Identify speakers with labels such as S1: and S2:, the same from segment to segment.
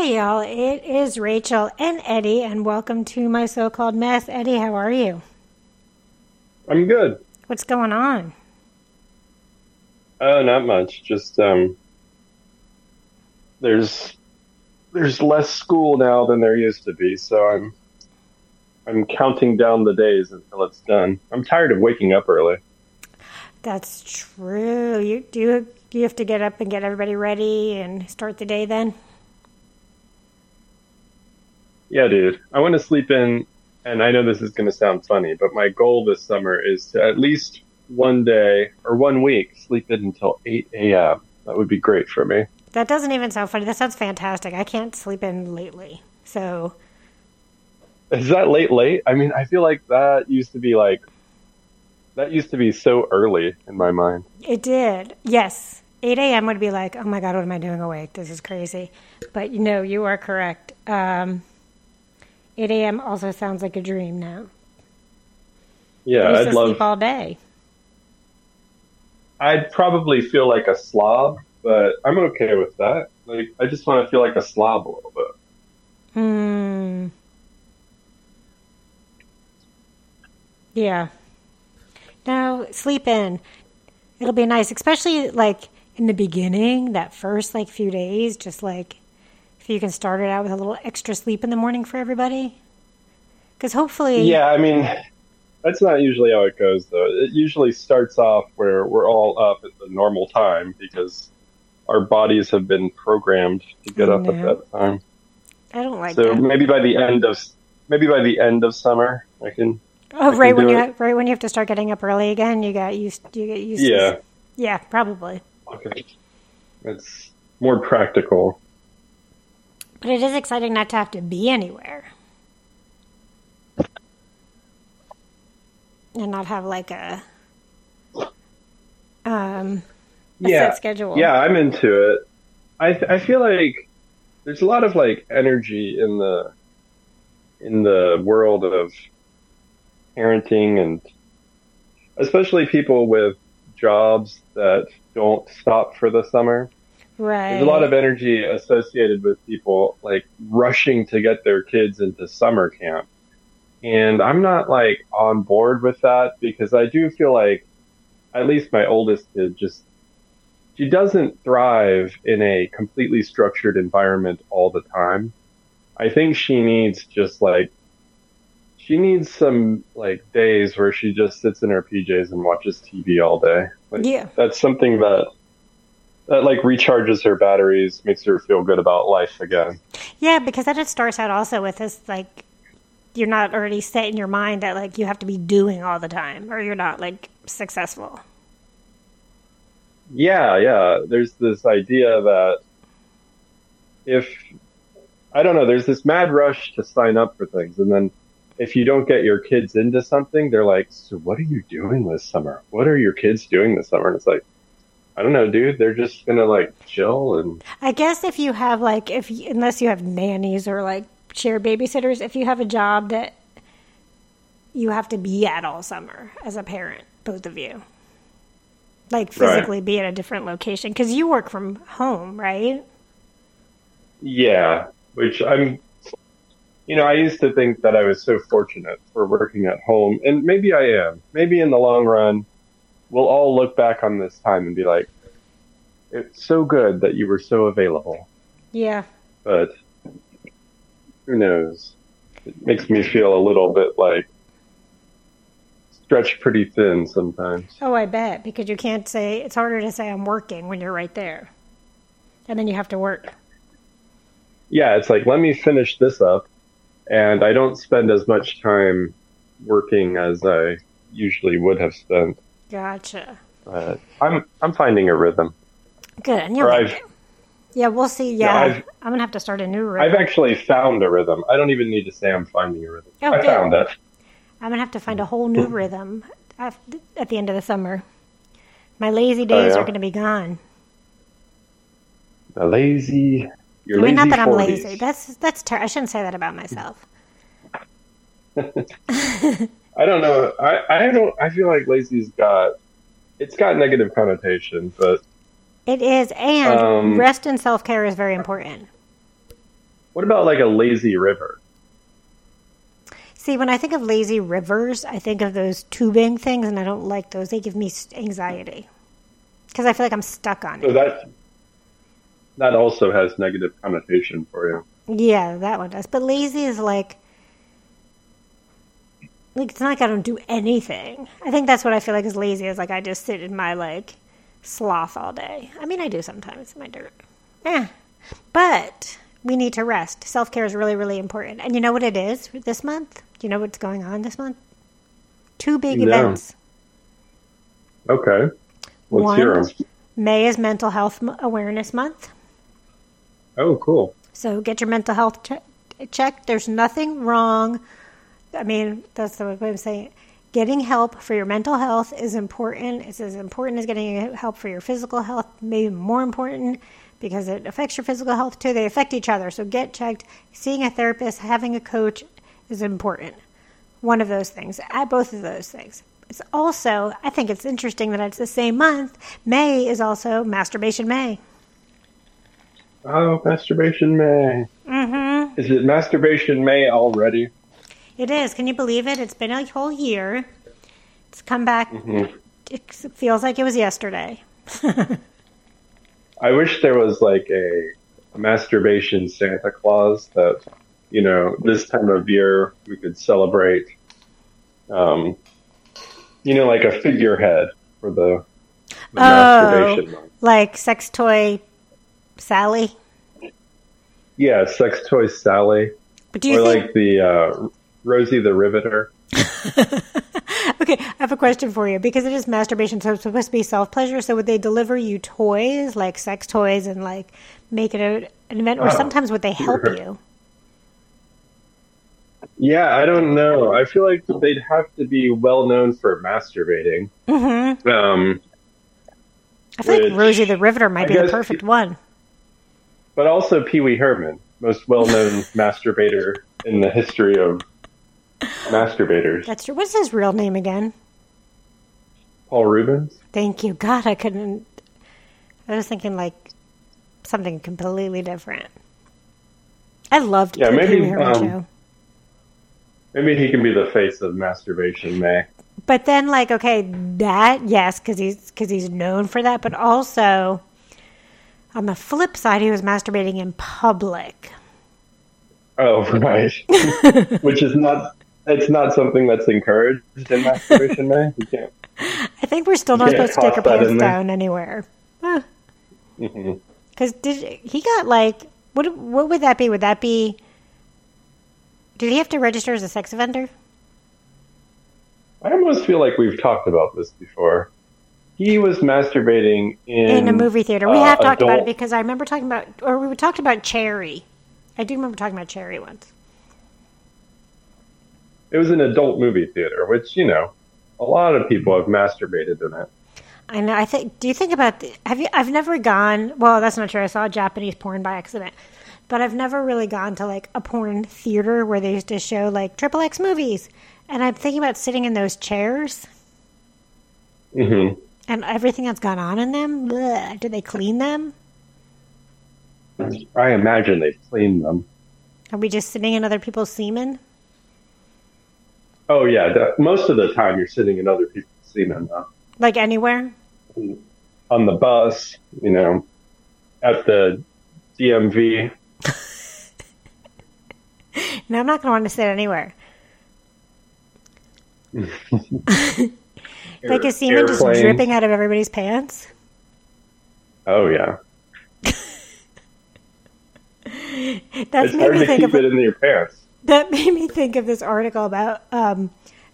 S1: Hey y'all, it is Rachel and Eddie, and welcome to my so called mess. Eddie, how are you?
S2: I'm good.
S1: What's going on?
S2: Oh, not much. Just um, there's there's less school now than there used to be, so I'm I'm counting down the days until it's done. I'm tired of waking up early.
S1: That's true. You do you, do you have to get up and get everybody ready and start the day then?
S2: Yeah, dude. I want to sleep in, and I know this is going to sound funny, but my goal this summer is to at least one day or one week sleep in until 8 a.m. That would be great for me.
S1: That doesn't even sound funny. That sounds fantastic. I can't sleep in lately. So
S2: Is that late, late? I mean, I feel like that used to be like, that used to be so early in my mind.
S1: it did. Yes. 8 a.m. would be like, oh my God, what am I doing awake? This is crazy. But you know, you are correct. Um, 8 a.m. also sounds like a dream now.
S2: Yeah, I'd love.
S1: sleep all day.
S2: I'd probably feel like a slob, but I'm okay with that. Like, I just want to feel like a slob a little bit.
S1: Hmm. Yeah. No, sleep in. It'll be nice, especially like in the beginning, that first like few days, just like if you can start it out with a little extra sleep in the morning for everybody. Because hopefully,
S2: Yeah, I mean, that's not usually how it goes, though. It usually starts off where we're all up at the normal time because our bodies have been programmed to get up at that time.
S1: I don't like
S2: So
S1: that.
S2: maybe by the end of maybe by the end of summer, I can.
S1: Oh,
S2: I
S1: right
S2: can
S1: when you
S2: it.
S1: ha- right when you have to start getting up early again, you got used. You get used.
S2: Yeah.
S1: To, yeah, probably.
S2: Okay. It's more practical.
S1: But it is exciting not to have to be anywhere. And not have like a um a
S2: Yeah.
S1: set schedule.
S2: Yeah, I'm into it. I th- I feel like there's a lot of like energy in the in the world of parenting and especially people with jobs that don't stop for the summer.
S1: Right.
S2: There's a lot of energy associated with people like rushing to get their kids into summer camp. And I'm not like on board with that because I do feel like at least my oldest kid just she doesn't thrive in a completely structured environment all the time. I think she needs just like she needs some like days where she just sits in her PJs and watches TV all day. Like,
S1: Yeah.
S2: That's something that that like recharges her batteries, makes her feel good about life again.
S1: Yeah, because then it starts out also with this like you're not already set in your mind that like you have to be doing all the time or you're not like successful.
S2: Yeah, yeah. There's this idea that if I don't know, there's this mad rush to sign up for things, and then if you don't get your kids into something, they're like, "So what are you doing this summer? What are your kids doing this summer?" And it's like, I don't know, dude. They're just gonna like chill and
S1: I guess if you have like if you, unless you have nannies or like shared babysitters, if you have a job that you have to be at all summer as a parent, both of you, like
S2: Right.
S1: physically be at a different location because you work from home, right?
S2: yeah. Which I'm, you know, I used to think that I was so fortunate for working at home, and maybe I am. Maybe in the long run, we'll all look back on this time and be like, "It's so good that you were so available."
S1: Yeah.
S2: But who knows? It makes me feel a little bit like stretched pretty thin sometimes.
S1: Oh, I bet because you can't say it's harder to say I'm working when you're right there, and then you have to work.
S2: Yeah, it's like let me finish this up, and I don't spend as much time working as I usually would have spent.
S1: Gotcha.
S2: But I'm I'm finding a rhythm.
S1: Good. And you'll
S2: Or
S1: make
S2: I've
S1: it. Yeah, we'll see.
S2: Yeah,
S1: I'm gonna have to start a new rhythm.
S2: I've actually found a rhythm. I don't even need to say I'm finding a rhythm.
S1: Oh,
S2: I
S1: good.
S2: found it.
S1: I'm gonna have to find a whole new rhythm at, the end of the summer. My lazy oh, days
S2: Oh, yeah?
S1: are gonna be gone.
S2: The lazy. Your
S1: I mean, not
S2: lazy
S1: that I'm lazy. That's that's ter- I shouldn't say that about myself.
S2: I don't know. I, I don't. I feel like lazy's got. It's got negative connotation, but
S1: It is, and
S2: Um,
S1: rest and self care is very important.
S2: What about like a lazy river?
S1: See, when I think of lazy rivers, I think of those tubing things, and I don't like those. They give me anxiety because I feel like I'm stuck on
S2: So
S1: it.
S2: that that also has negative connotation for you.
S1: Yeah, that one does. But lazy is like, like it's not like I don't do anything. I think that's what I feel like is lazy. Is like I just sit in my like sloth all day. I mean, I do sometimes in my dirt. Yeah, but we need to rest. Self care is really, really important. And you know what it is this month? Do you know what's going on this month? Two big
S2: No.
S1: events.
S2: Okay. Let's
S1: One-
S2: hear 'em.
S1: May is Mental Health Awareness Month.
S2: Oh, cool.
S1: So get your mental health che- checked. There's nothing wrong. I mean, that's the way I'm saying it. Getting help for your mental health is important. It's as important as getting help for your physical health, maybe more important because it affects your physical health too. They affect each other. So get checked. Seeing a therapist, having a coach is important. One of those things. Add both of those things. It's also, I think it's interesting that it's the same month. May is also Masturbation May.
S2: Oh, masturbation May.
S1: Mm-hmm.
S2: Is it masturbation May already?
S1: It is. Can you believe it? It's been a whole year. It's come back.
S2: Mhm.
S1: It feels like it was yesterday.
S2: I wish there was like a masturbation Santa Claus that, you know, this time of year we could celebrate, um, you know, like a figurehead for the, the masturbation month.
S1: like sex toy Sally.
S2: Yeah, sex toy Sally,
S1: But do you
S2: or
S1: think?
S2: like the uh, Rosie the Riveter.
S1: okay, I have a question for you because it is masturbation, so it's supposed to be self pleasure. So would they deliver you toys like sex toys and like make it a, an event, or
S2: Oh,
S1: sometimes would they help
S2: sure.
S1: you?
S2: Yeah, I don't know. I feel like they'd have to be well known for masturbating.
S1: Mm-hmm.
S2: Um,
S1: I feel like Rosie the Riveter might
S2: I
S1: be the perfect one.
S2: but also Pee Wee Herman, most well known masturbator in the history of masturbators.
S1: That's true. What's his real name again?
S2: Paul Reubens.
S1: Thank you. God, I couldn't. I was thinking like something completely different. I loved
S2: Yeah, maybe,
S1: Pee Wee Herman
S2: um. Maybe he can be the face of masturbation May.
S1: But then, like, okay, that yes, because he's because he's known for that. But also, on the flip side, he was masturbating in public.
S2: Oh, right. Which is not. It's not something that's encouraged in masturbation May. You can't.
S1: I think we're still not supposed to take our pants
S2: in there.
S1: down anywhere. Because did he got like what? What would that be? Would that be? Did he have to register as a sex offender?
S2: I almost feel like we've talked about this before. He was masturbating in,
S1: in a movie theater. We
S2: uh,
S1: have talked about it because I remember talking about, or we talked about Cherry. I do remember talking about Cherry once.
S2: It was an adult movie theater, which you know, a lot of people have masturbated in it.
S1: I know. I think. Do you think about? The, have you? I've never gone. Well, that's not true. I saw Japanese porn by accident, but I've never really gone to like a porn theater where they used to show like triple X movies. And I'm thinking about sitting in those chairs
S2: hmm
S1: and everything that's gone on in them. Bleh. Do they clean them?
S2: I imagine they've cleaned them.
S1: Are we just sitting in other people's semen?
S2: Oh yeah, that, most of the time you're sitting in other people's semen uh,
S1: Like anywhere?
S2: on the bus, you know, at the DMV.
S1: No, I'm not going to want to sit anywhere. Like a semen just dripping out of everybody's pants?
S2: Oh yeah,
S1: That's
S2: it's
S1: made
S2: hard
S1: me
S2: to
S1: think
S2: keep
S1: of
S2: it in your pants.
S1: That made me think of this article about um,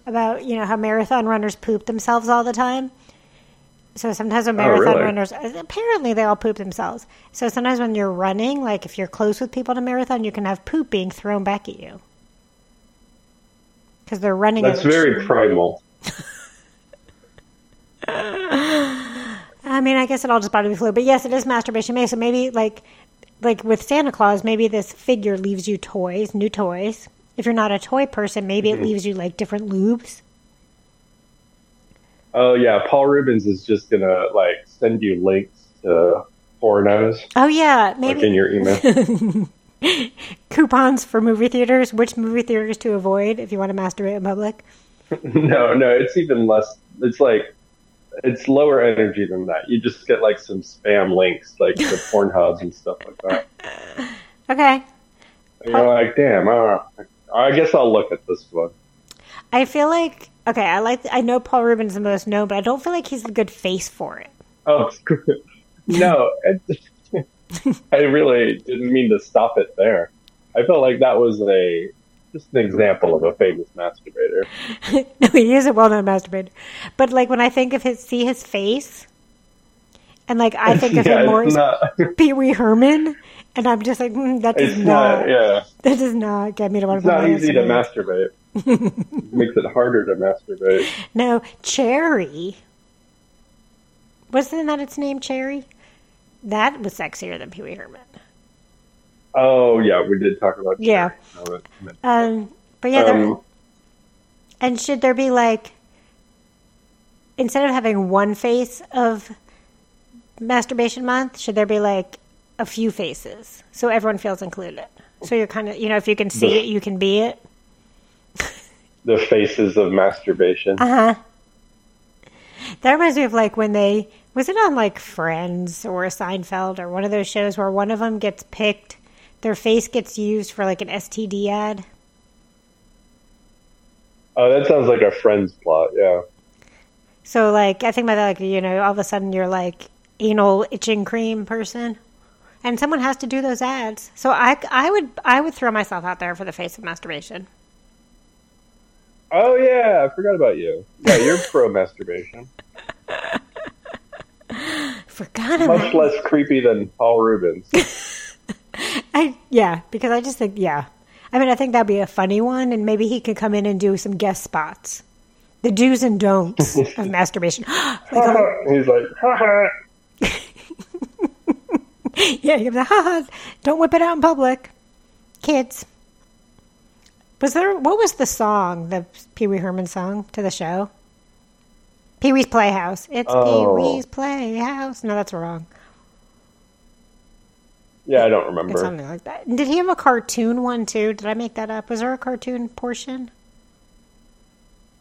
S1: about you know how marathon runners poop themselves all the time. So sometimes when
S2: Oh,
S1: marathon
S2: really?
S1: runners, apparently they all poop themselves. So sometimes when you're running, like if you're close with people in a marathon, you can have poop being thrown back at you because they're running.
S2: That's very primal.
S1: I mean, I guess it all just bodily fluid, but yes, it is masturbation May. So maybe like, like with Santa Claus, maybe this figure leaves you toys, new toys. If you're not a toy person, maybe
S2: Mm-hmm.
S1: it leaves you like different lubes.
S2: Oh yeah, Paul Reubens is just gonna like send you links to pornos
S1: Oh yeah,
S2: like in your email.
S1: Coupons for movie theaters. Which movie theaters to avoid if you want to masturbate in public?
S2: no, no, it's even less. It's like it's lower energy than that. You just get like some spam links, like the porn hubs and stuff like that.
S1: Okay.
S2: And you're like, damn. I. I guess I'll look at this one.
S1: I feel like okay. I like. I know Paul Rubin's the most known, but I don't feel like he's a good face for it.
S2: Oh no, I really didn't mean to stop it there. I felt like that was a just an example of a famous masturbator.
S1: no, he is a well-known masturbator, but like when I think of his, see his face, and like I think of
S2: Yeah,
S1: him more as Pee Wee Herman, and I'm just like mm, that does not,
S2: not. Yeah,
S1: that does not get me to want to.
S2: not easy to masturbate. makes it harder to masturbate.
S1: No, Cherry. Wasn't that its name, Cherry? That was sexier than Pee Wee Herman.
S2: Oh yeah, we did talk about.
S1: Yeah. Um, but yeah, there,
S2: Um,
S1: and should there be like instead of having one face of masturbation month, should there be like a few faces so everyone feels included? So you're kind of, you know, if you can see it, you can be it.
S2: the faces of masturbation.
S1: Uh huh. That reminds me of like when they was it on like Friends or Seinfeld or one of those shows where one of them gets picked, their face gets used for like an STD ad.
S2: Oh, that sounds like a Friends plot. Yeah.
S1: So like I think about that like you know all of a sudden you're like anal itching cream person, and someone has to do those ads. So I I would I would throw myself out there for the face of masturbation.
S2: Oh yeah, I forgot about you. Yeah, you're pro masturbation.
S1: Forgot
S2: Much less creepy than Paul Reubens.
S1: I yeah because I just think yeah I mean I think that'd be a funny one and maybe he could come in and do some guest spots, the do's and don'ts of masturbation. like a,
S2: He's like, ha ha.
S1: yeah, you're like, ha ha, don't whip it out in public, kids. Was there what was the song, the Pee Wee Herman song to the show? Pee Wee's Playhouse. It's
S2: Oh.
S1: Pee Wee's Playhouse. No, that's wrong.
S2: Yeah, I don't
S1: It's
S2: remember.
S1: something like that. Did he have a cartoon one too? Did I make that up? Was there a cartoon portion?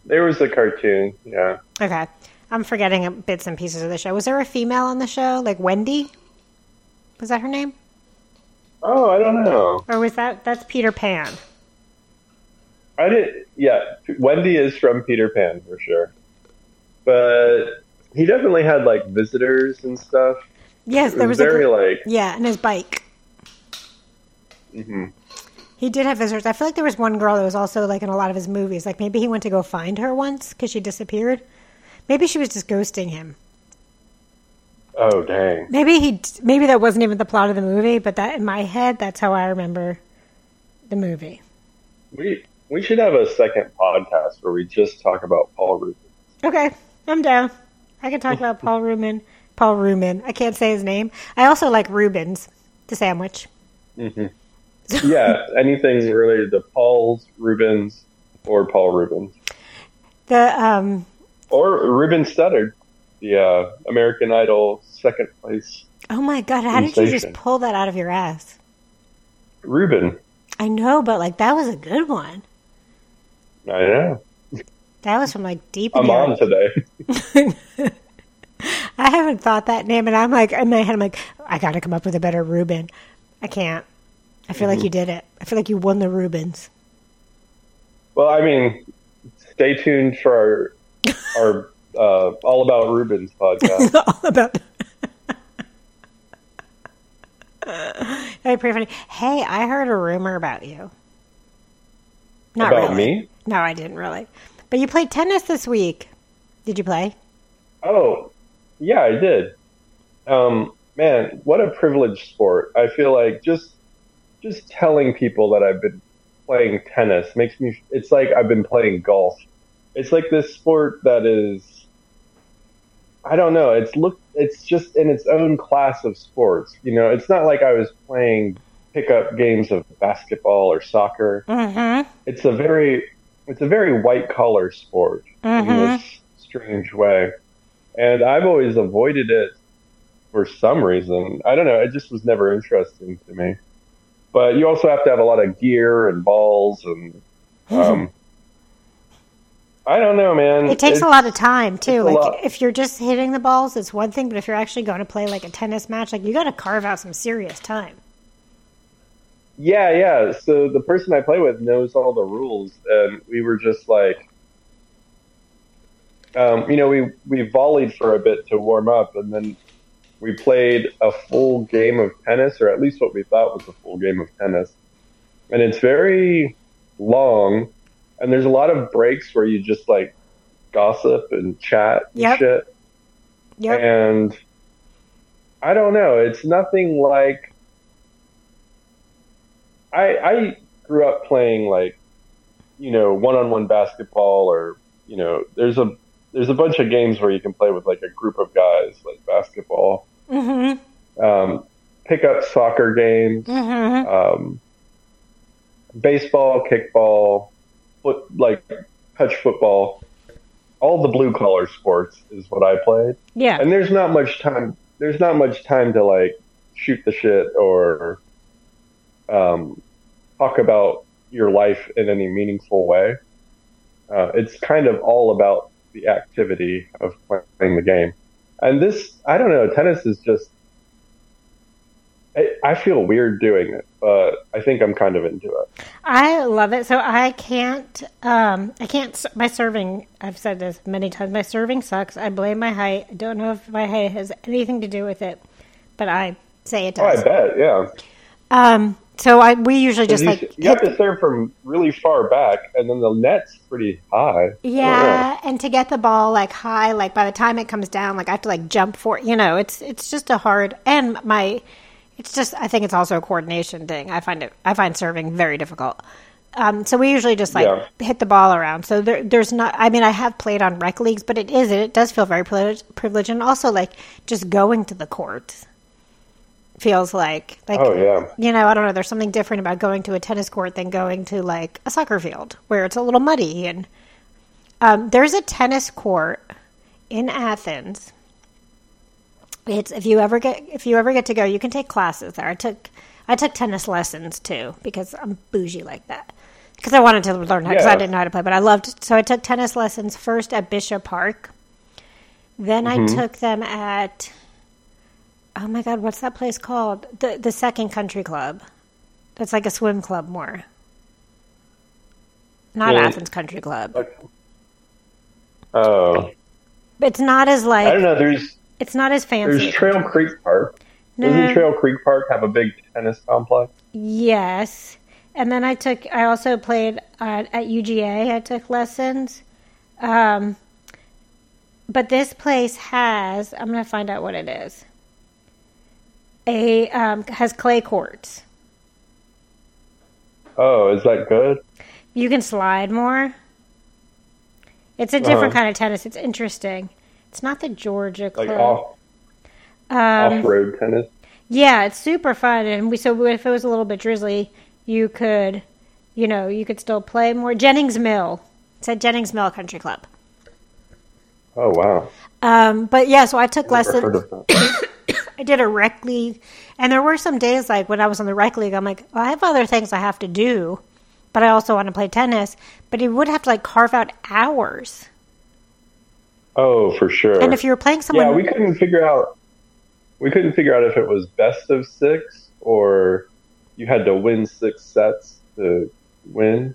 S2: There was a cartoon. Yeah.
S1: Okay. I'm forgetting bits and pieces of the show. Was there a female on the show? Like Wendy? Was that her name?
S2: Oh, I don't know.
S1: Or was that that's Peter Pan?
S2: I did. Yeah, Wendy is from Peter Pan for sure, but he definitely had like visitors and stuff.
S1: Yes, there
S2: was
S1: was a
S2: very
S1: gr-
S2: like.
S1: Yeah, and his bike.
S2: mhm.
S1: He did have visitors. I feel like there was one girl that was also like in a lot of his movies. Like maybe he went to go find her once because she disappeared. Maybe she was just ghosting him.
S2: Oh dang.
S1: Maybe he. Maybe that wasn't even the plot of the movie, but that in my head, that's how I remember the movie.
S2: We we should have a second podcast where we just talk about Paul Reubens.
S1: Okay, I'm down. I can talk about Paul Rubin. Paul Rubin. I can't say his name. I also like Rubens, the sandwich.
S2: hmm yeah, anything related to Paul's Rubens or Paul Reubens
S1: The um.
S2: or Ruben Studdard, the uh, American Idol second place
S1: Oh my god! How did you just pull that out of your ass?
S2: Ruben.
S1: I know, but like that was a good one.
S2: I know.
S1: That was from like deep.
S2: I'm on today.
S1: I haven't thought that name, and I'm like in my head, I'm like, I got to come up with a better Reuben. I can't. I feel like you did it. I feel like you won the Rubens.
S2: Well, I mean, stay tuned for our our uh, all about Rubens podcast.
S1: All about. That'd be pretty funny. Hey, I heard a rumor about you. Not
S2: about
S1: really.
S2: me?
S1: No, I didn't really. But you played tennis this week. Did you play?
S2: Oh, yeah, I did. Um, man, what a privileged sport. I feel like just just telling people that I've been playing tennis makes me it's like I've been playing golf. It's like this sport that is I don't know, it's look it's just in its own class of sports. You know, it's not like I was playing pickup games of basketball or soccer.
S1: Mm-hmm.
S2: It's a very it's a very white collar sport in
S1: Mhm.
S2: this strange way. And I've always avoided it for some reason. I don't know, it just was never interesting to me. but you also have to have a lot of gear and balls and um, I don't know, man.
S1: It takes
S2: It's-
S1: a lot of time too. Like
S2: lot.
S1: if you're just hitting the balls, it's one thing, but if you're actually going to play like a tennis match, like you got to carve out some serious time.
S2: Yeah, yeah. So the person I play with knows all the rules, and we were just like, um, you know, we we volleyed for a bit to warm up, and then we played a full game of tennis, or at least what we thought was a full game of tennis. And it's very long, and there's a lot of breaks where you just like gossip and chat and
S1: Yep.
S2: shit.
S1: Yep.
S2: And I don't know. It's nothing like. I I grew up playing like, you know, one-on-one basketball, or you know, there's a there's a bunch of games where you can play with like a group of guys, like basketball,
S1: Mm-hmm.
S2: um, pick up soccer games,
S1: Mm-hmm.
S2: um, baseball, kickball, foot like touch football. All the blue collar sports is what I played
S1: Yeah.
S2: and there's not much time there's not much time to like shoot the shit or um, talk about your life in any meaningful way uh, it's kind of all about the activity of playing the game and this i don't know tennis is just I, I feel weird doing it but i think i'm kind of into it
S1: I love it. So I can't, um, I can't, my serving, I've said this many times, my serving sucks. I blame my height. I don't know if my height has anything to do with it, but I say it
S2: oh i bet yeah
S1: Um, so I, we usually just like,
S2: you have to serve from really far back and then the net's pretty high I don't know.
S1: yeah, and to get the ball like high, like by the time it comes down, like I have to like jump for, you know, it's, it's just a hard, and my, it's just, I think it's also a coordination thing. I find it, I find serving very difficult. Um, so we usually just like
S2: Yeah.
S1: hit the ball around. So there, there's not. I mean, I have played on rec leagues, but it is it does feel very privileged, privileged, and also like just going to the court feels like like
S2: oh yeah
S1: you know I don't know. There's something different about going to a tennis court than going to like a soccer field where it's a little muddy. And um, there's a tennis court in Athens. It's if you ever get if you ever get to go, you can take classes there. I took I took tennis lessons too because I'm bougie like that. Because I wanted to learn how because I didn't know how to play, but I loved. So I took tennis lessons first at Bishop Park. Then I took them at oh my god, what's that place called? The the Second Country Club. That's like a swim club more. Not
S2: Yeah.
S1: Athens Country Club.
S2: oh
S1: It's not as like
S2: I don't know. There's
S1: it's not as fancy.
S2: there's Trail Creek Park.
S1: No.
S2: Doesn't Trail Creek Park have a big tennis complex?
S1: Yes. And then I took, I also played uh, at UGA. I took lessons. Um, but this place has, I'm going to find out what it is. A, um, has clay courts.
S2: Oh, is that good?
S1: You can slide more. It's a different
S2: Uh-huh.
S1: kind of tennis. It's interesting. It's not the Georgia
S2: Like
S1: Club.
S2: off
S1: um,
S2: off road tennis?
S1: Yeah, it's super fun, and we so if it was a little bit drizzly, you could, you know, you could still play more. Jennings Mill, it's at Jennings Mill Country Club.
S2: Oh wow,
S1: Um, but yeah, so I took
S2: never
S1: lessons.
S2: heard of that.
S1: I did a rec league, and there were some days like when I was on the rec league, I'm like, well, I have other things I have to do, but I also want to play tennis. But you would have to like carve out hours,
S2: Oh, for sure.
S1: and if you were playing someone,
S2: yeah, we couldn't figure out. We couldn't figure out if it was best of six or you had to win six sets to win.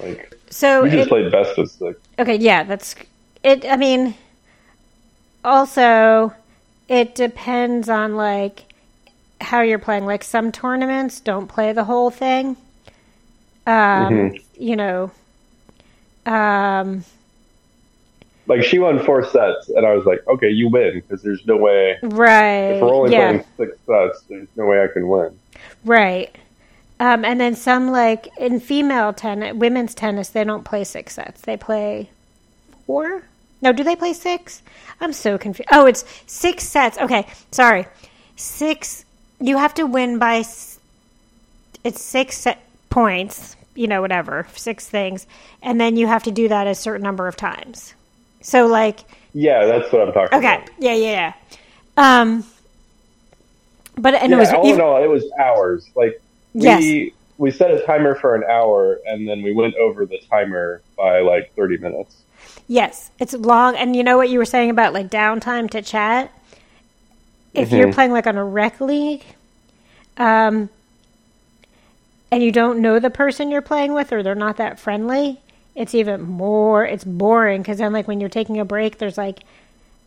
S2: Like
S1: so
S2: we just
S1: it-
S2: played best of six.
S1: Okay, yeah, that's it. I mean, also, it depends on like how you're playing. Like some tournaments don't play the whole thing. Um,
S2: Mhm.
S1: you know, um,
S2: Like she won four sets, and I was like, okay, you win because there's no way.
S1: right?
S2: If we're only
S1: yeah,
S2: playing six sets, there's no way I can win.
S1: right. Um, and then some like in female tennis, women's tennis, they don't play six sets. They play four. No, do they play six? I'm so confused. Oh, it's six sets. Okay, sorry. Six. You have to win by. It's six set points. You know, whatever, six things, and then you have to do that a certain number of times. So, like,
S2: Yeah, that's what I'm talking
S1: okay,
S2: about. Okay.
S1: Yeah, yeah, yeah. Um, but and
S2: Yeah,
S1: it was
S2: all in all, it was hours. Like
S1: Yes.
S2: We we set a timer for an hour, and then we went over the timer by like thirty minutes.
S1: Yes, it's long. And you know what you were saying about like downtime to chat? If
S2: Mm-hmm.
S1: you're playing like on a rec league, um, and you don't know the person you're playing with or they're not that friendly, it's even more, it's boring because then like when you're taking a break, there's like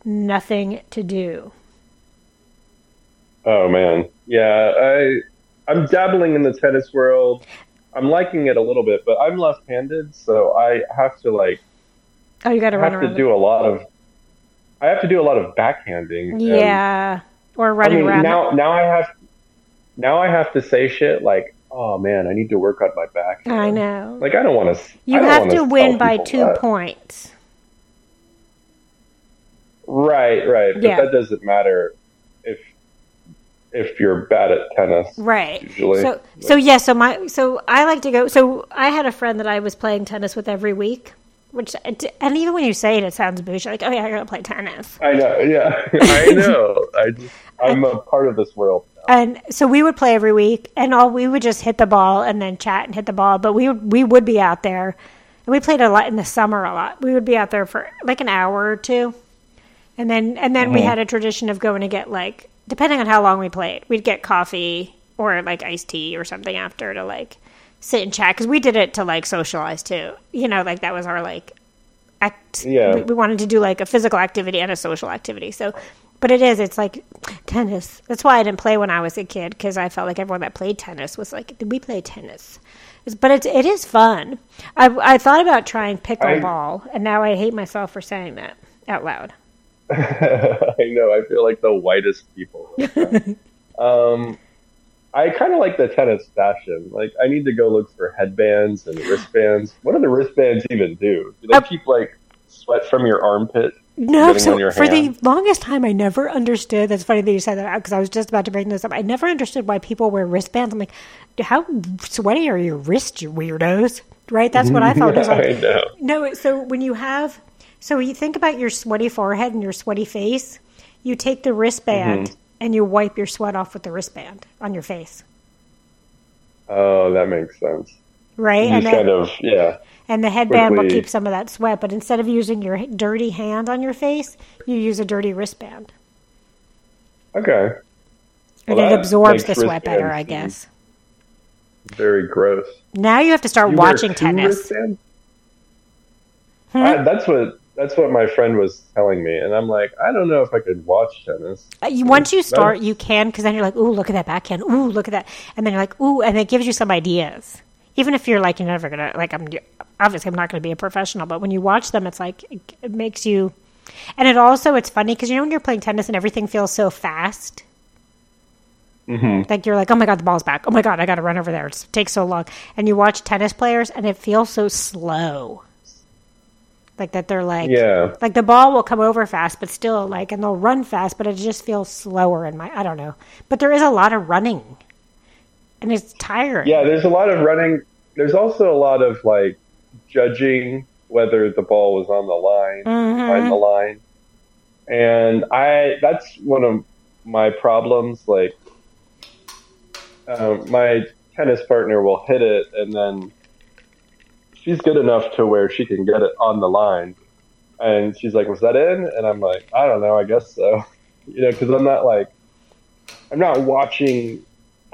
S1: nothing to do.
S2: Oh man, yeah. I I'm dabbling in the tennis world. I'm liking it a little bit, but I'm left-handed, so I have to like
S1: Oh, you got to
S2: I
S1: run
S2: have to do a lot of I have to do a lot of backhanding. and-
S1: yeah. Or
S2: I
S1: running
S2: mean,
S1: around.
S2: now now I have now I have to say shit like, "Oh man, I need to work on my back."
S1: I know.
S2: Like I don't want to.
S1: You have to win by two points.
S2: Right, right. But
S1: Yeah.
S2: that doesn't matter if if you're bad at tennis.
S1: Right.
S2: Usually.
S1: So so yeah, so my so I like to go so I had a friend that I was playing tennis with every week, which and even when you say it it sounds bougie like, "Oh yeah, I got to play tennis."
S2: I know. Yeah, I know. I just, I'm a part of this world. now.
S1: And so we would play every week and all we would just hit the ball and then chat and hit the ball, but we would we would be out there. And we played a lot in the summer a lot. We would be out there for like an hour or two. And then and then we mm-hmm. had a tradition of going to get like depending on how long we played, we'd get coffee or like iced tea or something after to like sit and chat because we did it to like socialize too. You know, like that was our like act.
S2: Yeah.
S1: We, we wanted to do like a physical activity and a social activity. So, but it is. It's like tennis. That's why I didn't play when I was a kid because I felt like everyone that played tennis was like, "Did we play tennis?" But it's it is fun. I I thought about trying pickleball, and now I hate myself for saying that out loud.
S2: I know. I feel like the whitest people. um, I kind of like the tennis fashion. Like, I need to go look for headbands and wristbands. What do the wristbands even do? Do they
S1: Uh,
S2: keep like sweat from your armpit?
S1: No, so for
S2: hand?
S1: the longest time, I never understood. That's funny that you said that because I was just about to bring this up. I never understood why people wear wristbands. I'm like, how sweaty are your wrists, you weirdos? Right? That's what I thought. Was
S2: I
S1: like,
S2: know.
S1: no, so when you have, so you think about your sweaty forehead and your sweaty face, you take the wristband
S2: Mm-hmm.
S1: And you wipe your sweat off with the wristband on your face,
S2: Oh, that makes sense.
S1: right?
S2: You
S1: And
S2: kind of, yeah.
S1: and the headband will keep some of that sweat, but instead of using your dirty hand on your face, you use a dirty wristband.
S2: Okay.
S1: And
S2: Well,
S1: it absorbs the sweat better, I guess.
S2: Very gross.
S1: Now you have to start
S2: You
S1: watching tennis. Hmm?
S2: Uh, that's what that's what my friend was telling me, and I'm like, I don't know if I could watch tennis.
S1: Uh, you- Once you start, you can because then you're like, "Ooh, look at that backhand! Ooh, look at that!" And then you're like, "Ooh," and it gives you some ideas. Even if you're like, you're never gonna like, I'm obviously I'm not gonna be a professional, but when you watch them, it's like it, it makes you. And it also it's funny because you know when you're playing tennis and everything feels so fast.
S2: Mm-hmm.
S1: Like you're like, oh my god, the ball's back. Oh my god, I got to run over there. It takes so long. And you watch tennis players, and it feels so slow. Like that, they're like,
S2: Yeah.
S1: like the ball will come over fast, but still like, and they'll run fast, but it just feels slower in my. I don't know, but there is a lot of running, and it's tiring.
S2: Yeah, there's a lot of running. There's also a lot of like judging whether the ball was on the line,
S1: Mhm.
S2: behind the line, and I that's one of my problems. Like, um, my tennis partner will hit it, and then she's good enough to where she can get it on the line, and she's like, "Was that in?" And I'm like, "I don't know. I guess so." You know, because I'm not like I'm not watching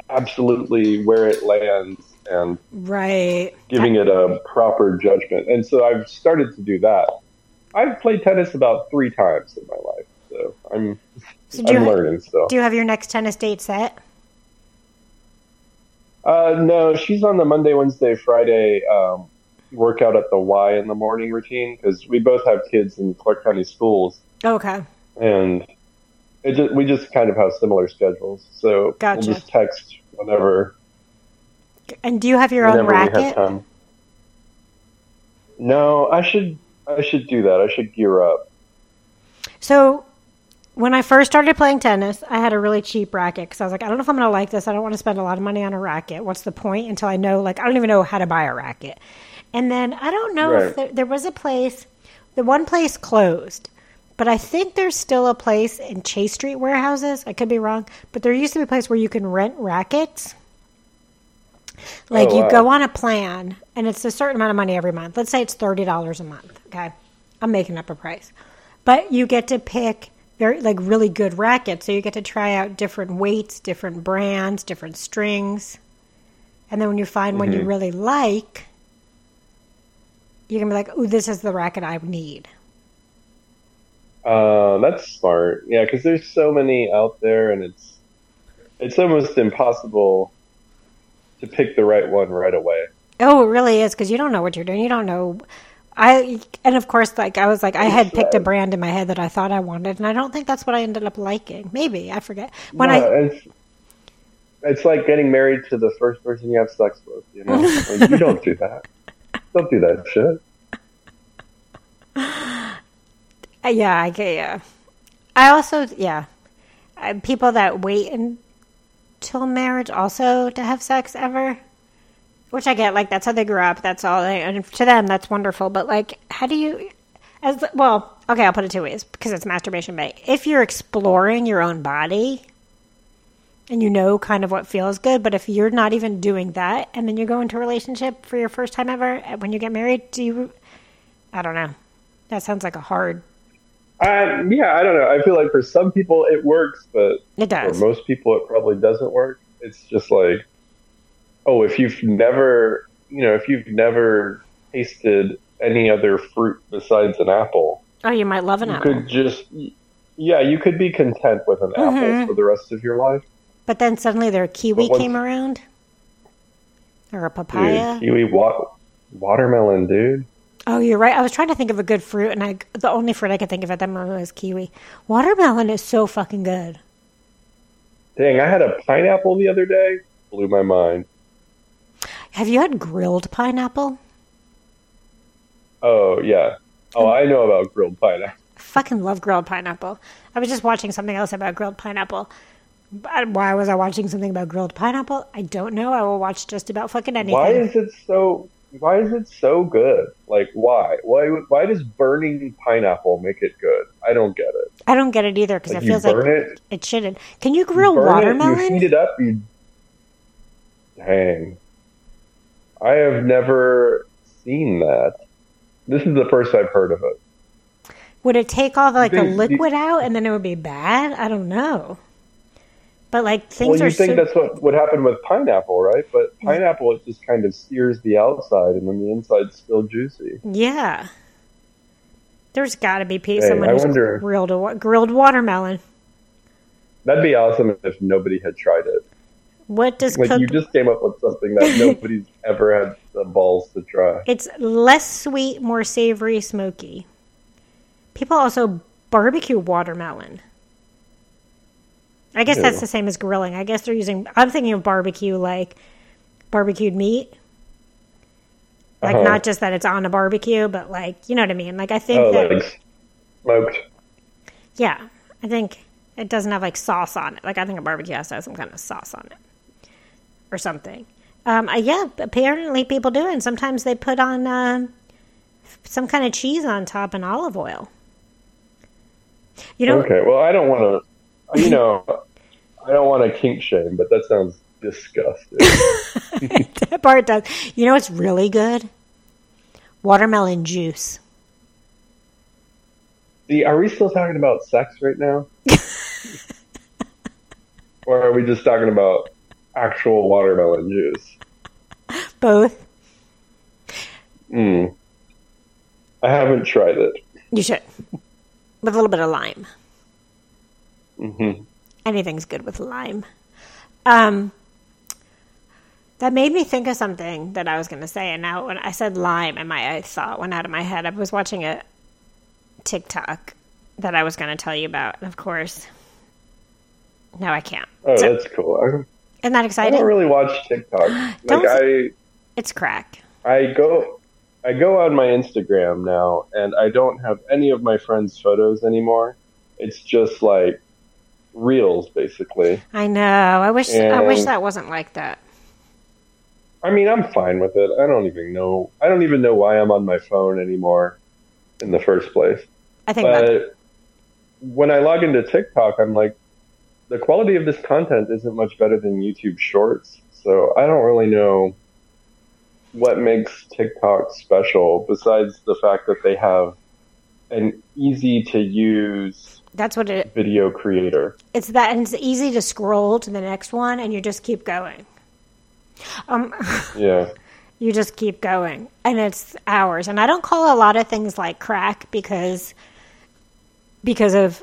S2: absolutely where it lands and
S1: right.
S2: giving it a proper judgment. And so I've started to do that. I've played tennis about three times in my life, so I'm
S1: So
S2: I'm learning still.
S1: do you have your next tennis date set?
S2: Uh, no, she's on the Monday, Wednesday, Friday um, workout at the Y in the morning routine because we both have kids in Clarke County schools,
S1: Okay.
S2: and it just, we just kind of have similar schedules. So
S1: Gotcha.
S2: we'll just text whenever
S1: And do you have your own racket?
S2: No, I should I should do that. I should gear up.
S1: So, when I first started playing tennis, I had a really cheap racket because I was like, I don't know if I'm going to like this. I don't want to spend a lot of money on a racket. What's the point until I know, like, I don't even know how to buy a racket. And then I don't know if there, there was a place, the one place closed, but I think there's still a place in Chase Street warehouses. I could be wrong, but there used to be a place where you can rent rackets. Oh, like
S2: Oh,
S1: you go on a plan and it's a certain amount of money every month. Let's say it's $30 a month, okay? I'm making up a price. But you get to pick very like really good rackets. So you get to try out different weights, different brands, different strings. And then when you find one
S2: Mm-hmm.
S1: you really like, you're to be like, "Ooh, this is the racket I need."
S2: Uh, that's smart. Yeah, because there's so many out there, and it's it's almost impossible to pick the right one right away.
S1: Oh, it really is because you don't know what you're doing. You don't know. I and of course, like I was like, I had picked a brand in my head that I thought I wanted, and I don't think that's what I ended up liking. Maybe I forget when
S2: No,
S1: I.
S2: it's it's like getting married to the first person you have sex with. You know, like, you don't do that. Don't do that shit.
S1: Uh, Yeah, I get yeah. I also yeah, uh, people that wait until marriage also to have sex ever, which I get. Like that's how they grew up. That's all. They, and to them, that's wonderful. But like, how do you? As well, okay, I'll put it two ways because it's masturbation bay. If you're exploring your own body. And you know kind of what feels good, but if you're not even doing that, and then you go into a relationship for your first time ever, uh, when you get married, do you? I don't know. That sounds like a hard.
S2: Uh, yeah, I don't know. I feel like for some people it works, but
S1: It
S2: for most people it probably doesn't work. It's just like, oh, if you've never, you know, if you've never tasted any other fruit besides an apple,
S1: Oh, you might love an
S2: you
S1: apple.
S2: could just, yeah, you could be content with an
S1: Mhm.
S2: apple for the rest of your life.
S1: But then suddenly their kiwi
S2: once-
S1: came around. Or a
S2: Dude,
S1: papaya.
S2: kiwi, wa- watermelon, dude.
S1: Oh, you're right. I was trying to think of a good fruit, and I the only fruit I could think of at that moment was kiwi. Watermelon is so fucking good.
S2: Dang, I had a pineapple the other day. Blew my mind.
S1: Have you had grilled pineapple?
S2: Oh yeah. Oh, I know about grilled pineapple.
S1: I fucking love grilled pineapple. I was just watching something else about grilled pineapple. Why was I watching something about grilled pineapple? I don't know. I will watch just about fucking anything.
S2: Why is it so? Why is it so good? Like, why? Why? Why does burning pineapple make it good? I don't get it.
S1: I don't get it either because
S2: Like
S1: it
S2: you
S1: feels like
S2: it,
S1: it shouldn't. Can you grill
S2: burn
S1: watermelon?
S2: it, you heat it up, you. Dang. I have never seen that. This is the first I've heard of it.
S1: Would it take all the, like the liquid out and then it would be bad? I don't know. But like things
S2: well,
S1: are
S2: you think
S1: so
S2: that's what would happen with pineapple, right? But pineapple, it just kind of sears the outside, and then the inside's still juicy.
S1: yeah. There's got to be pe-
S2: Hey,
S1: someone
S2: I
S1: who's
S2: wonder-
S1: grilled a, grilled watermelon.
S2: That'd be awesome if nobody had tried it.
S1: What does
S2: Like
S1: cooked?
S2: you just came up with something that nobody's ever had the balls to try.
S1: It's less sweet, more savory, smoky. People also barbecue watermelon. I guess that's the same as grilling. I guess they're using. I'm thinking of barbecue like barbecued meat. Like
S2: Uh-huh.
S1: not just that it's on a barbecue, but like you know what I mean. Like I think
S2: Oh,
S1: that
S2: like smoked.
S1: yeah, I think it doesn't have like sauce on it. Like I think a barbecue has to have some kind of sauce on it or something. Um, uh, yeah, apparently people do, and sometimes they put on um, some kind of cheese on top and olive oil. You know,
S2: Okay, well, I don't want to, you know, I don't want to kink shame, but that sounds disgusting.
S1: that part does. You know what's really good? Watermelon juice.
S2: See, are we still talking about sex right now? or are we just talking about actual watermelon juice?
S1: Both.
S2: Mm. I haven't tried it.
S1: You should. With a little bit of lime.
S2: hmm
S1: anything's good with lime. Um, that made me think of something that I was going to say, and now when I said lime, and my I thought went out of my head. I was watching a TikTok that I was going to tell you about, and of course, now I can't.
S2: Oh,
S1: So-
S2: that's cool.
S1: Isn't that exciting?
S2: I don't really watch TikTok. Like
S1: Don't-
S2: I,
S1: It's crack.
S2: I go I go on my Instagram now and I don't have any of my friends' photos anymore. It's just like reels basically.
S1: I know. I wish. I wish that wasn't like that.
S2: I mean, I'm fine with it. I don't even know I don't even know why I'm on my phone anymore in the first place.
S1: I think.
S2: But when I log into TikTok, I'm like the quality of this content isn't much better than YouTube Shorts. So I don't really know what makes TikTok special besides the fact that they have an easy to use
S1: That's what it.
S2: video creator.
S1: It's that, and it's easy to scroll to the next one, and you just keep going. Um,
S2: Yeah.
S1: you just keep going, and it's hours. And I don't call a lot of things like crack because because of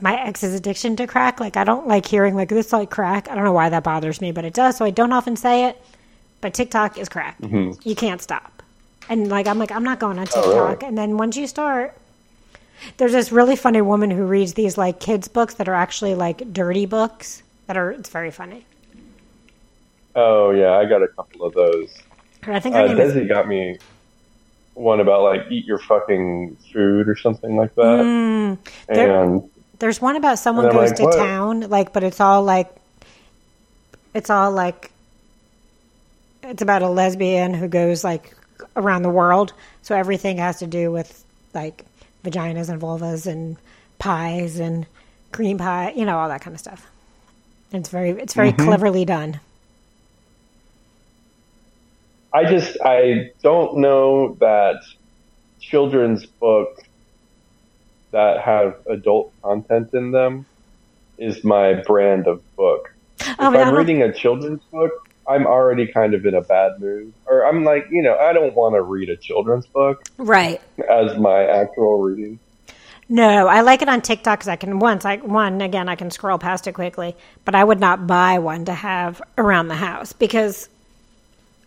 S1: my ex's addiction to crack. Like I don't like hearing like this like crack. I don't know why that bothers me, but it does. So I don't often say it. But TikTok is crack. You can't stop. And like I'm like I'm not going on TikTok.
S2: Oh, really?
S1: And then once you start, there's this really funny woman who reads these like kids books that are actually like dirty books that are it's very funny.
S2: Oh yeah, I got a couple of those.
S1: I think her
S2: Uh,
S1: name is
S2: got me one about like eat your fucking food or something like that.
S1: Mm,
S2: and
S1: There's one about someone goes
S2: like,
S1: to
S2: what?
S1: town, like, but it's all like, it's all like, it's about a lesbian who goes like around the world. So everything has to do with like vaginas and vulvas and pies and cream pie, you know, all that kind of stuff. It's very, it's very
S2: Mm-hmm.
S1: cleverly done.
S2: I just I don't know that children's books that have adult content in them is my brand of book.
S1: Oh,
S2: if
S1: I
S2: I'm reading a children's book, I'm already kind of in a bad mood. Or I'm like, you know, I don't want to read a children's book
S1: Right.
S2: as my actual reading.
S1: No, I like it on TikTok because I can once I one again I can scroll past it quickly, but I would not buy one to have around the house because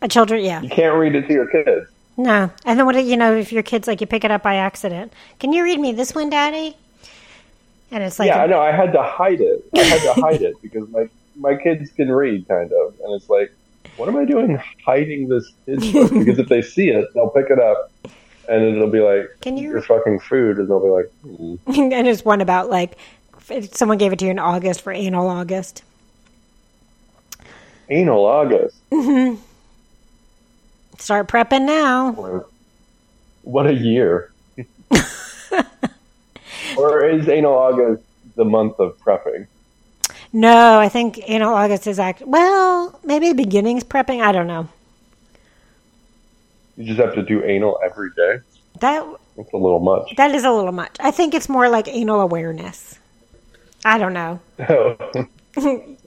S1: a children, yeah,
S2: You can't read it to your kids.
S1: No. And then what you know if your kids like you pick it up by accident? Can you read me this one, Daddy? And it's like,
S2: yeah, I know. I had to hide it. I had to hide it because my my kids can read kind of, and it's like, what am I doing hiding this kids book? Because if they see it, they'll pick it up, and it'll be like,
S1: Can you-
S2: your fucking food, and they'll be like, hmm.
S1: and it's one about like someone gave it to you in August for anal August.
S2: anal August.
S1: Start prepping now.
S2: What a year. or is anal August the month of prepping?
S1: No, I think anal August is act. Well, maybe the beginning's prepping. I don't know.
S2: You just have to do anal every day.
S1: That
S2: It's a little much.
S1: That is a little much. I think it's more like anal awareness. I don't know.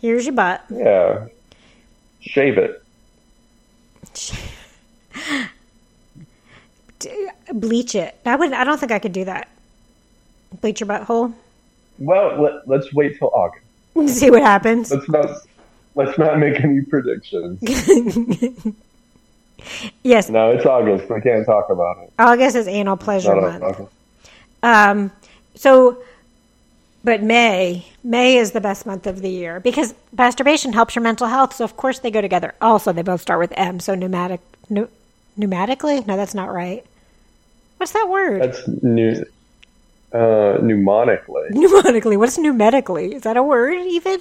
S1: Here's your butt.
S2: yeah. Shave it.
S1: Bleach it. I would. I don't think I could do that. Bleach your butthole.
S2: Well, let, let's wait till August.
S1: See what happens.
S2: Let's not let's not make any predictions.
S1: yes,
S2: No, it's August. We can't talk about it.
S1: August is anal pleasure month. Um, so, but May, May is the best month of the year because masturbation helps your mental health. So of course they go together. Also, they both start with M. So pneumatic, pneu, pneumatically? No, that's not right. What's that word?
S2: That's new. Uh, mnemonically,
S1: Pneumatically. What's pneumatically? Is that a word even?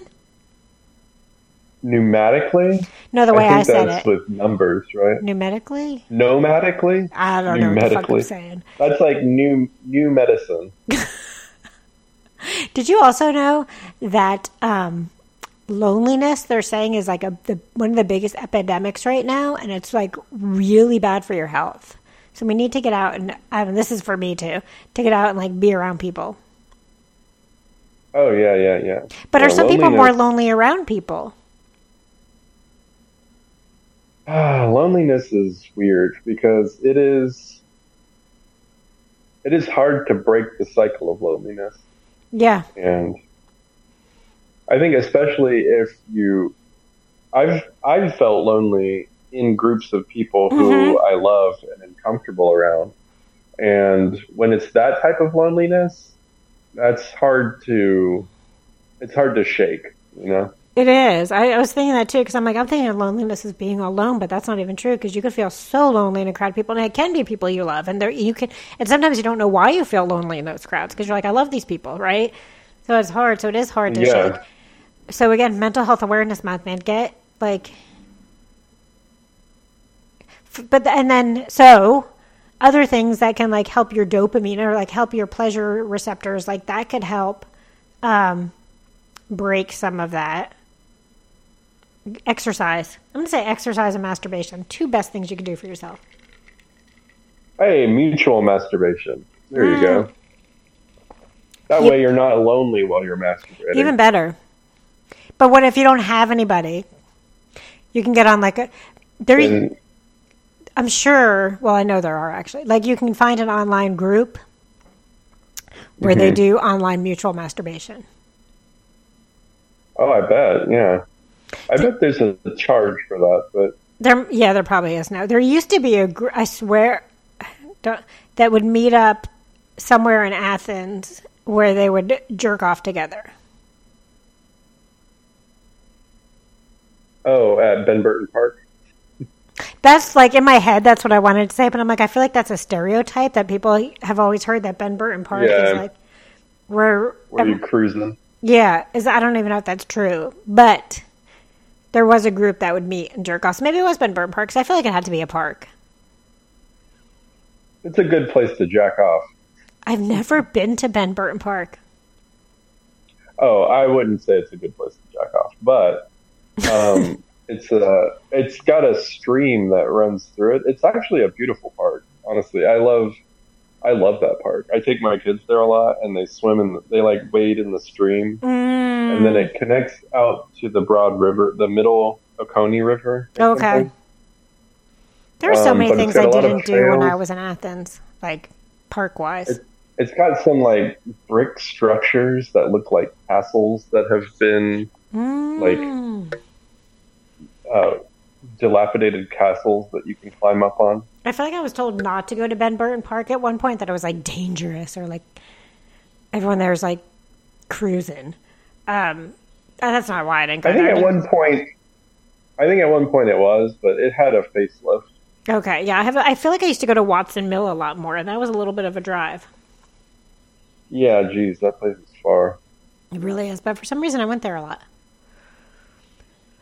S2: pneumatically.
S1: No, the way
S2: I
S1: I, said
S2: that's
S1: it.
S2: with numbers, right?
S1: Pneumatically?
S2: Nomadically.
S1: I don't know what the fuck I'm saying.
S2: That's like new new medicine.
S1: Did you also know that um, loneliness, they're saying, is like a the, one of the biggest epidemics right now, and it's like really bad for your health. So we need to get out and I mean, this is for me too to get out and like be around people.
S2: Oh yeah, yeah, yeah.
S1: But
S2: Yeah,
S1: are some people more lonely around people?
S2: Ah, loneliness is weird because it is it is hard to break the cycle of loneliness.
S1: Yeah,
S2: and I think especially if you, I've I've felt lonely in groups of people who mm-hmm. I love and am comfortable around, and when it's that type of loneliness, that's hard to, it's hard to shake, you know.
S1: It is. I, I was thinking that too because I'm like, I'm thinking of loneliness as being alone, but that's not even true because you can feel so lonely in a crowd of people, and it can be people you love, and there you can, and sometimes you don't know why you feel lonely in those crowds because you're like, I love these people, right? So it's hard. So it is hard to
S2: Yeah.
S1: shake. So again, mental health awareness month, man. Get like, f- but the, and then so other things that can like help your dopamine or like help your pleasure receptors, like that could help um, break some of that. Exercise. I'm going to say exercise and masturbation. Two best things you can do for yourself.
S2: Hey, mutual masturbation. There you go. Mm. That
S1: Yep.
S2: way you're not lonely while you're masturbating.
S1: Even better. But what if you don't have anybody? You can get on like a there.
S2: And-
S1: I'm sure. Well, I know there are actually. Like you can find an online group where they mm-hmm. do online mutual masturbation.
S2: oh, I bet. Yeah. I bet there's a charge for that, but
S1: There, yeah, there probably is now. There used to be a gr I swear, that would meet up somewhere in Athens where they would jerk off together.
S2: oh, at Ben Burton Park.
S1: That's like in my head. That's what I wanted to say, but I'm like, I feel like that's a stereotype that people have always heard that Ben Burton Park is like where.
S2: Where you cruising?
S1: yeah, is I don't even know if that's true, but there was a group that would meet and jerk off. So maybe it was Ben Burton Park. 'cause I feel like it had to be a park.
S2: It's a good place to jack off.
S1: I've never been to Ben Burton Park.
S2: Oh, I wouldn't say it's a good place to jack off, but um, it's a it's got a stream that runs through it. It's actually a beautiful park. Honestly, I love I love that park. I take my kids there a lot, and they swim in. The, they like wade in the stream,
S1: Mm.
S2: and then it connects out to the Broad River, the Middle Oconee River.
S1: Okay.
S2: something.
S1: There are so
S2: Um,
S1: many things I
S2: a lot of
S1: didn't do when. I was in Athens, like park wise.
S2: It's got some like brick structures that look like castles that have been
S1: Mm.
S2: uh, dilapidated castles that you can climb up on.
S1: I feel like I was told not to go to Ben Burton Park at one point, that it was like dangerous or like everyone there was like cruising. Um, and that's not why I didn't go
S2: I think
S1: there.
S2: at one point, I think at one point it was, but it had a facelift.
S1: Okay, yeah, I have. I feel like I used to go to Watson Mill a lot more, and that was a little bit of a drive.
S2: Yeah, geez, that place is far.
S1: It really is, but for some reason I went there a lot.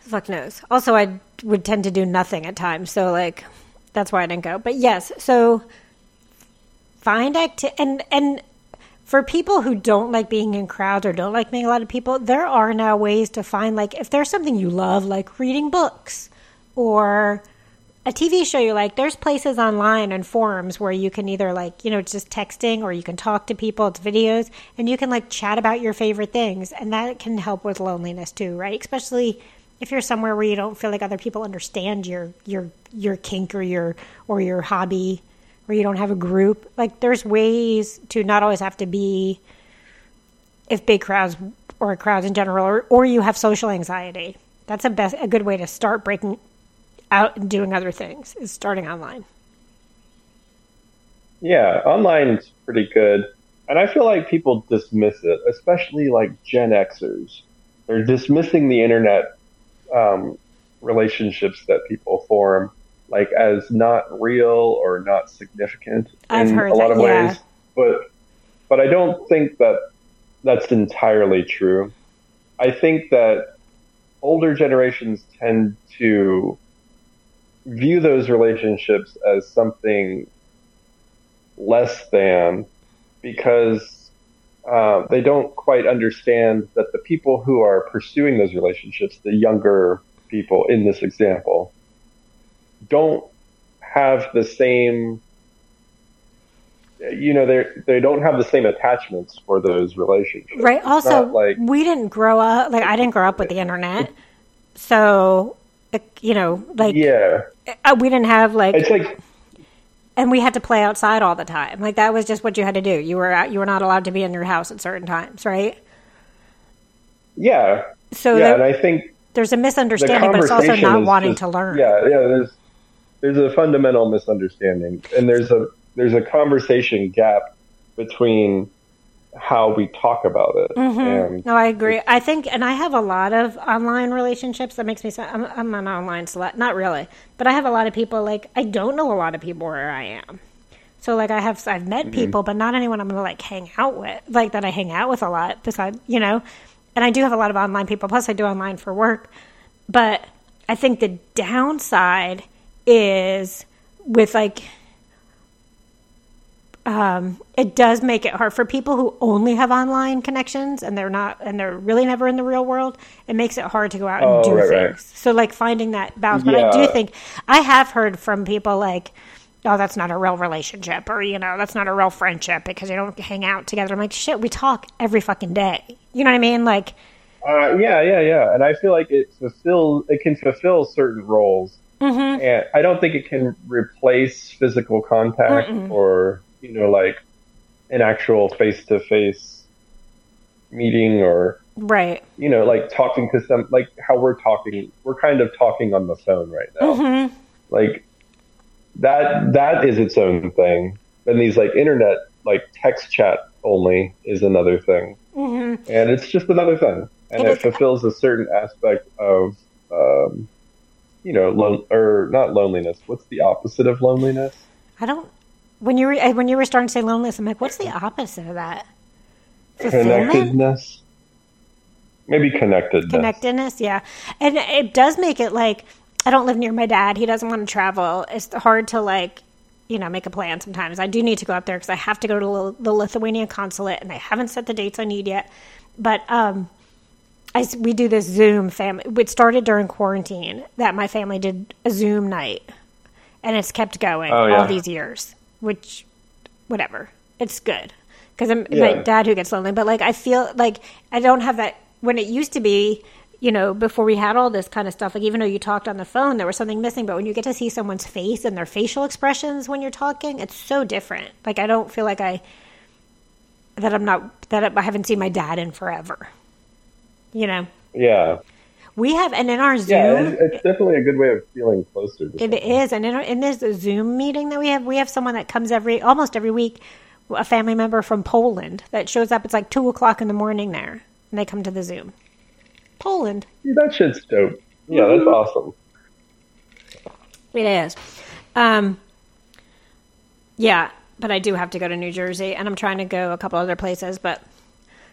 S1: Fuck knows. Also, I would tend to do nothing at times, so like that's why I didn't go. But yes, so find acti- and and for people who don't like being in crowds or don't like meeting a lot of people, there are now ways to find like if there's something you love, like reading books or a TV show you like, there's places online and forums where you can either like, you know, just texting or you can talk to people, it's videos, and you can like chat about your favorite things. And that can help with loneliness too, right? Especially if you're somewhere where you don't feel like other people understand your your your kink or your or your hobby or you don't have a group. Like there's ways to not always have to be if big crowds or crowds in general or, or you have social anxiety. That's a best a good way to start breaking out and doing other things is starting online.
S2: Yeah, online's pretty good. And I feel like people dismiss it, especially like Gen Xers. They're dismissing the internet um, relationships that people form like as not real or not significant
S1: I've
S2: in a lot
S1: that,
S2: of
S1: yeah.
S2: ways. But but I don't think that that's entirely true. I think that older generations tend to view those relationships as something less than because uh, they don't quite understand that the people who are pursuing those relationships, the younger people in this example, don't have the same you know they they don't have the same attachments for those relationships.
S1: Right. Also,
S2: like
S1: we didn't grow up like I didn't grow up with the internet, so you know, like
S2: yeah.
S1: uh, we didn't have like,
S2: it's like
S1: and we had to play outside all the time. Like that was just what you had to do. You were out, you were not allowed to be in your house at certain times, right?
S2: yeah
S1: So
S2: yeah
S1: there,
S2: and i think
S1: there's a misunderstanding, but it's also not wanting
S2: just-
S1: to learn.
S2: Yeah, yeah. There's there's a fundamental misunderstanding, and there's a there's a conversation gap between how we talk about it. And
S1: No, I agree. I think, and I have a lot of online relationships. That makes me. I'm, I'm an online slut. Not really, but I have a lot of people. Like I don't know a lot of people where I am. So like I have, I've met
S2: Mm-hmm.
S1: people, but not anyone I'm gonna like hang out with. Like that I hang out with a lot. Besides, you know, and I do have a lot of online people. Plus, I do online for work. But I think the downside is with like um, it does make it hard for people who only have online connections and they're not and they're really never in the real world. It makes it hard to go out and
S2: Oh,
S1: do
S2: right,
S1: things.
S2: right.
S1: So like finding that balance. But I do think I have heard from people like. Oh, that's not a real relationship, or you know, that's not a real friendship because you don't hang out together. I'm like, shit, we talk every fucking day. You know what I mean? Like,
S2: Uh, yeah, yeah, yeah. And I feel like it fulfills, it can fulfill certain roles.
S1: Mm-hmm.
S2: And I don't think it can replace physical contact or, you know, like an actual face to face meeting or,
S1: right?
S2: you know, like talking to some, like how we're talking. We're kind of talking on the phone right now.
S1: Mm-hmm.
S2: Like that, that is its own thing. And these like internet, like text chat only is another thing.
S1: Mm-hmm.
S2: and it's just another thing, and
S1: It
S2: it, fulfills a certain aspect of, um, you know, lon- or not loneliness. What's the opposite of loneliness?
S1: I don't. When you were uh, when you were starting to say loneliness, I'm like, what's the opposite of that?
S2: Connectedness. Maybe connectedness.
S1: connectedness, yeah. And it does make it like I don't live near my dad. He doesn't want to travel. It's hard to like, you know, make a plan. Sometimes I do need to go up there because I have to go to the Lithuanian consulate, and I haven't set the dates I need yet. But um, I we do this Zoom family. It started during quarantine that my family did a Zoom night, and it's kept going
S2: Oh, yeah.
S1: all these years. Which, whatever, it's good because I'm
S2: Yeah.
S1: my dad who gets lonely. But like I feel like I don't have that when it used to be. You know, before we had all this kind of stuff, like even though you talked on the phone, there was something missing. But when you get to see someone's face and their facial expressions when you're talking, it's so different. Like I don't feel like I that I'm not that I haven't seen my dad in forever. You know,
S2: Yeah,
S1: we have, and in our Zoom,
S2: yeah. It's, definitely a good way of feeling closer. To
S1: it
S2: someone.
S1: is, and in, our, in this Zoom meeting that we have, we have someone that comes every almost every week, a family member from Poland that shows up. It's like two o'clock in the morning there, and they come to the Zoom. Poland,
S2: Yeah, that shit's dope. Yeah, that's
S1: Mm-hmm.
S2: awesome.
S1: it is. Um, yeah, but I do have to go to New Jersey, and I'm trying to go a couple other places, but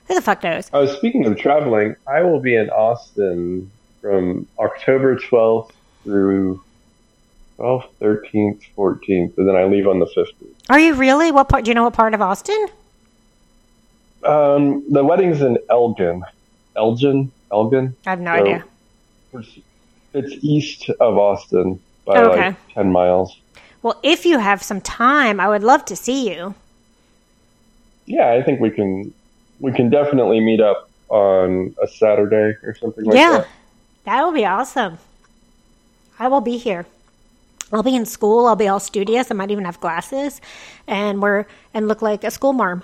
S1: who the fuck knows?
S2: Oh, speaking of traveling, I will be in Austin from October 12th through 12th, 13th, 14th, and then I leave on the 15th.
S1: Are you really? What part? Do you know what part of Austin?
S2: Um, the wedding's in Elgin. Elgin? Elgin?
S1: I have no
S2: So,
S1: idea.
S2: It's, it's east of Austin by
S1: Okay.
S2: like 10 miles.
S1: Well, if you have some time, I would love to see you.
S2: Yeah, I think we can we can definitely meet up on a Saturday or something like
S1: yeah,
S2: that.
S1: Yeah, that will be awesome. I will be here. I'll be in school. I'll be all studious. I might even have glasses, and we're and look like a school marm.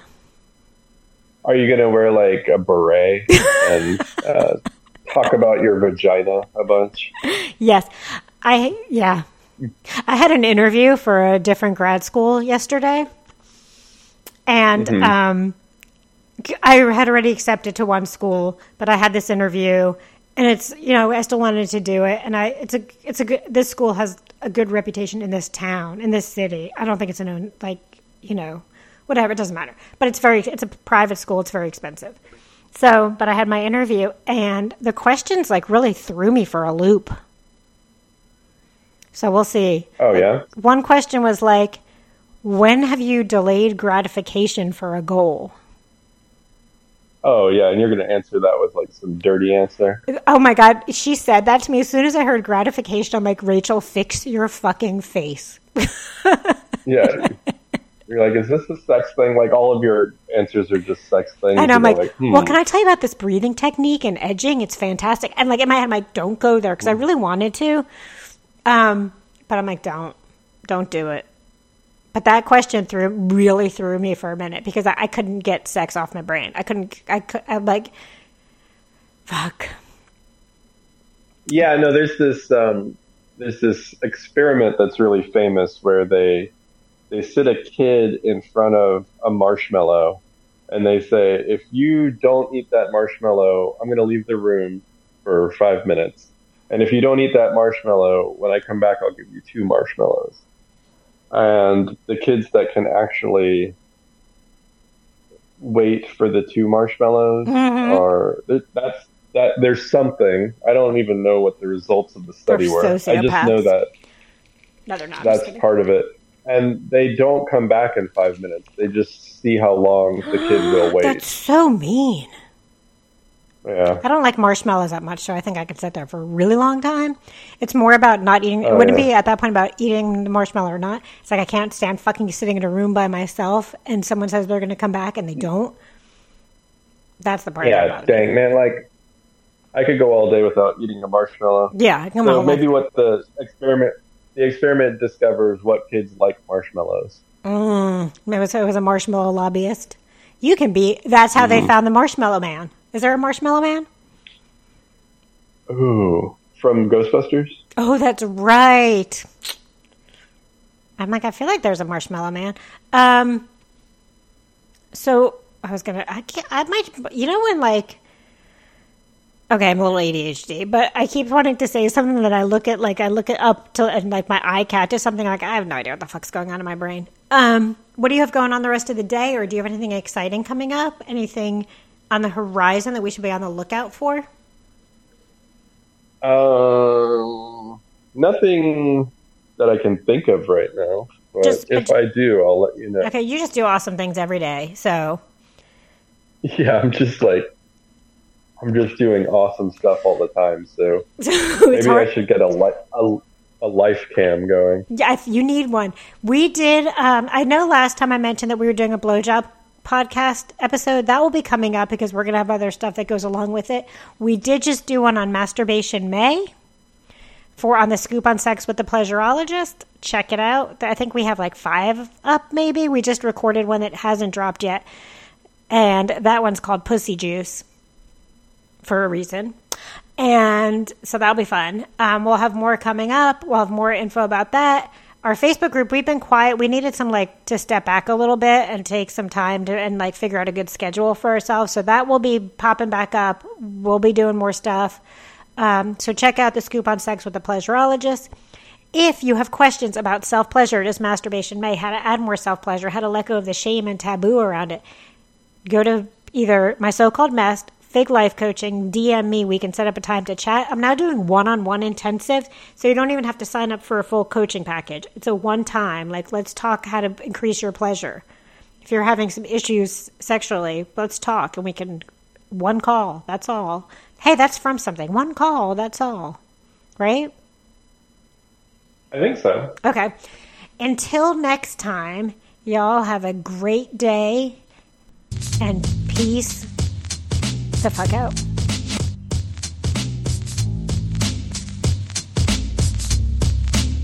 S2: Are you going to wear like a beret and uh, talk about your vagina a bunch?
S1: Yes, I yeah. I had an interview for a different grad school yesterday, and um, I had already accepted to one school, but I had this interview, and it's you know I still wanted to do it, and I it's a it's a good this school has a good reputation in this town in this city. I don't think it's a known like you know whatever it doesn't matter, but it's very it's a private school. It's very expensive. So, but I had my interview, and the questions like really threw me for a loop. So we'll see.
S2: Oh yeah.
S1: One question was like, when have you delayed gratification for a goal?
S2: Oh yeah, and you're going to answer that with like some dirty answer.
S1: Oh my God. She said that to me as soon as I heard gratification. I'm like, Rachel, fix your fucking face.
S2: Yeah. You're like, is this a sex thing? Like all of your answers are just sex things.
S1: And I'm
S2: you're
S1: like,
S2: hmm.
S1: well, can I tell you about this breathing technique and edging? It's fantastic. And like in my head, I'm like, don't go there because I really wanted to. Um, but I'm like, don't, don't do it. But that question threw really threw me for a minute because I, I couldn't get sex off my brain. I couldn't. I could. I'm like, fuck.
S2: Yeah, no, there's this um, there's this experiment that's really famous where they they sit a kid in front of a marshmallow and they say, if you don't eat that marshmallow, I'm going to leave the room for five minutes. And if you don't eat that marshmallow, when I come back, I'll give you two marshmallows. And the kids that can actually wait for the two marshmallows
S1: Mhm.
S2: are that's that there's something I don't even know what the results of the study
S1: They're
S2: were. I just know that
S1: No, they're not.
S2: That's part of it. and they don't come back in five minutes. They just see how long the kid will wait.
S1: That's so mean.
S2: Yeah.
S1: I don't like marshmallows that much, so I think I could sit there for a really long time. It's more about not eating. it
S2: Oh,
S1: wouldn't
S2: yeah.
S1: be at that point about eating the marshmallow or not. It's like I can't stand fucking sitting in a room by myself and someone says they're going to come back and they don't. That's the part.
S2: Yeah, dang man, like I could go all day without eating a marshmallow.
S1: Yeah, come
S2: So
S1: on.
S2: maybe what the experiment the experiment discovers what kids like marshmallows.
S1: Mm, it was, it was a marshmallow lobbyist. You can be. That's how
S2: Mm.
S1: they found the marshmallow man. Is there a marshmallow man?
S2: Ooh, from Ghostbusters?
S1: Oh, that's right. I'm like, I feel like there's a marshmallow man. Um, so I was gonna, I can't, I might, you know, when like, okay, I'm a little ADHD, but I keep wanting to say something that I look at, like, I look it up to, and like my eye catches something, like, I have no idea what the fuck's going on in my brain. Um, what do you have going on the rest of the day, or do you have anything exciting coming up? Anything on the horizon that we should be on the lookout for?
S2: Um, nothing that I can think of right now. But
S1: Just-
S2: if I do, I'll let you know.
S1: Okay, you just do awesome things every day, so.
S2: Yeah, I'm just like, I'm just doing awesome stuff all the time. So maybe
S1: hard.
S2: I should get a, li- a, a life cam going.
S1: Yeah, if you need one. We did. Um, I know last time I mentioned that we were doing a blowjob podcast episode. That will be coming up because we're going to have other stuff that goes along with it. We did just do one on masturbation May for on the scoop on sex with the pleasurologist. Check it out. I think we have like five up. Maybe we just recorded one that hasn't dropped yet, and that one's called Pussy Juice for a reason. And so that'll be fun. Um, we'll have more coming up. We'll have more info about that. Our Facebook group, we've been quiet. We needed some like to step back a little bit and take some time to and like figure out a good schedule for ourselves. So that will be popping back up. We'll be doing more stuff. Um, so check out the scoop on sex with the pleasurologist. If you have questions about self pleasure, does masturbation may, how to add more self pleasure, how to let go of the shame and taboo around it, go to either my so-called mess fake life coaching dm me. We can set up a time to chat. I'm now doing one-on-one intensives, so you don't even have to sign up for a full coaching package. It's a one time like let's talk how to increase your pleasure. If you're having some issues sexually let's talk and we can one call that's all. Hey that's from something. One call that's all. Right?
S2: I think so.
S1: okay. Until next time y'all have a great day and peace the fuck out.